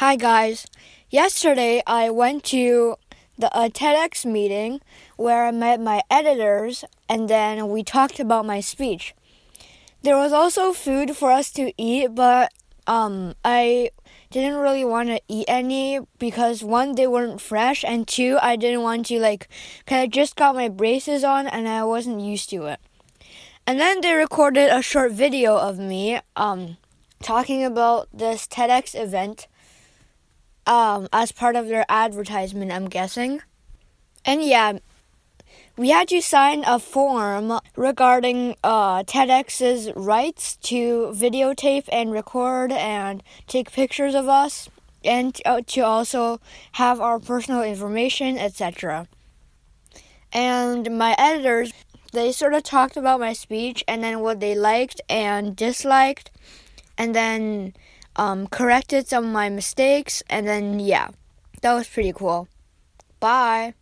Hi guys. Yesterday I went to the a TEDx meeting where I met my editors and then we talked about my speech. There was also food for us to eat, but um I didn't really want to eat any because one they weren't fresh and two I didn't want to like cuz I just got my braces on and I wasn't used to it. And then they recorded a short video of me um talking about this TEDx event um, as part of their advertisement, I'm guessing. And yeah, we had to sign a form regarding uh, TEDx's rights to videotape and record and take pictures of us, and uh, to also have our personal information, etc. And my editors, they sort of talked about my speech and then what they liked and disliked, and then um, corrected some of my mistakes, and then yeah, that was pretty cool. Bye.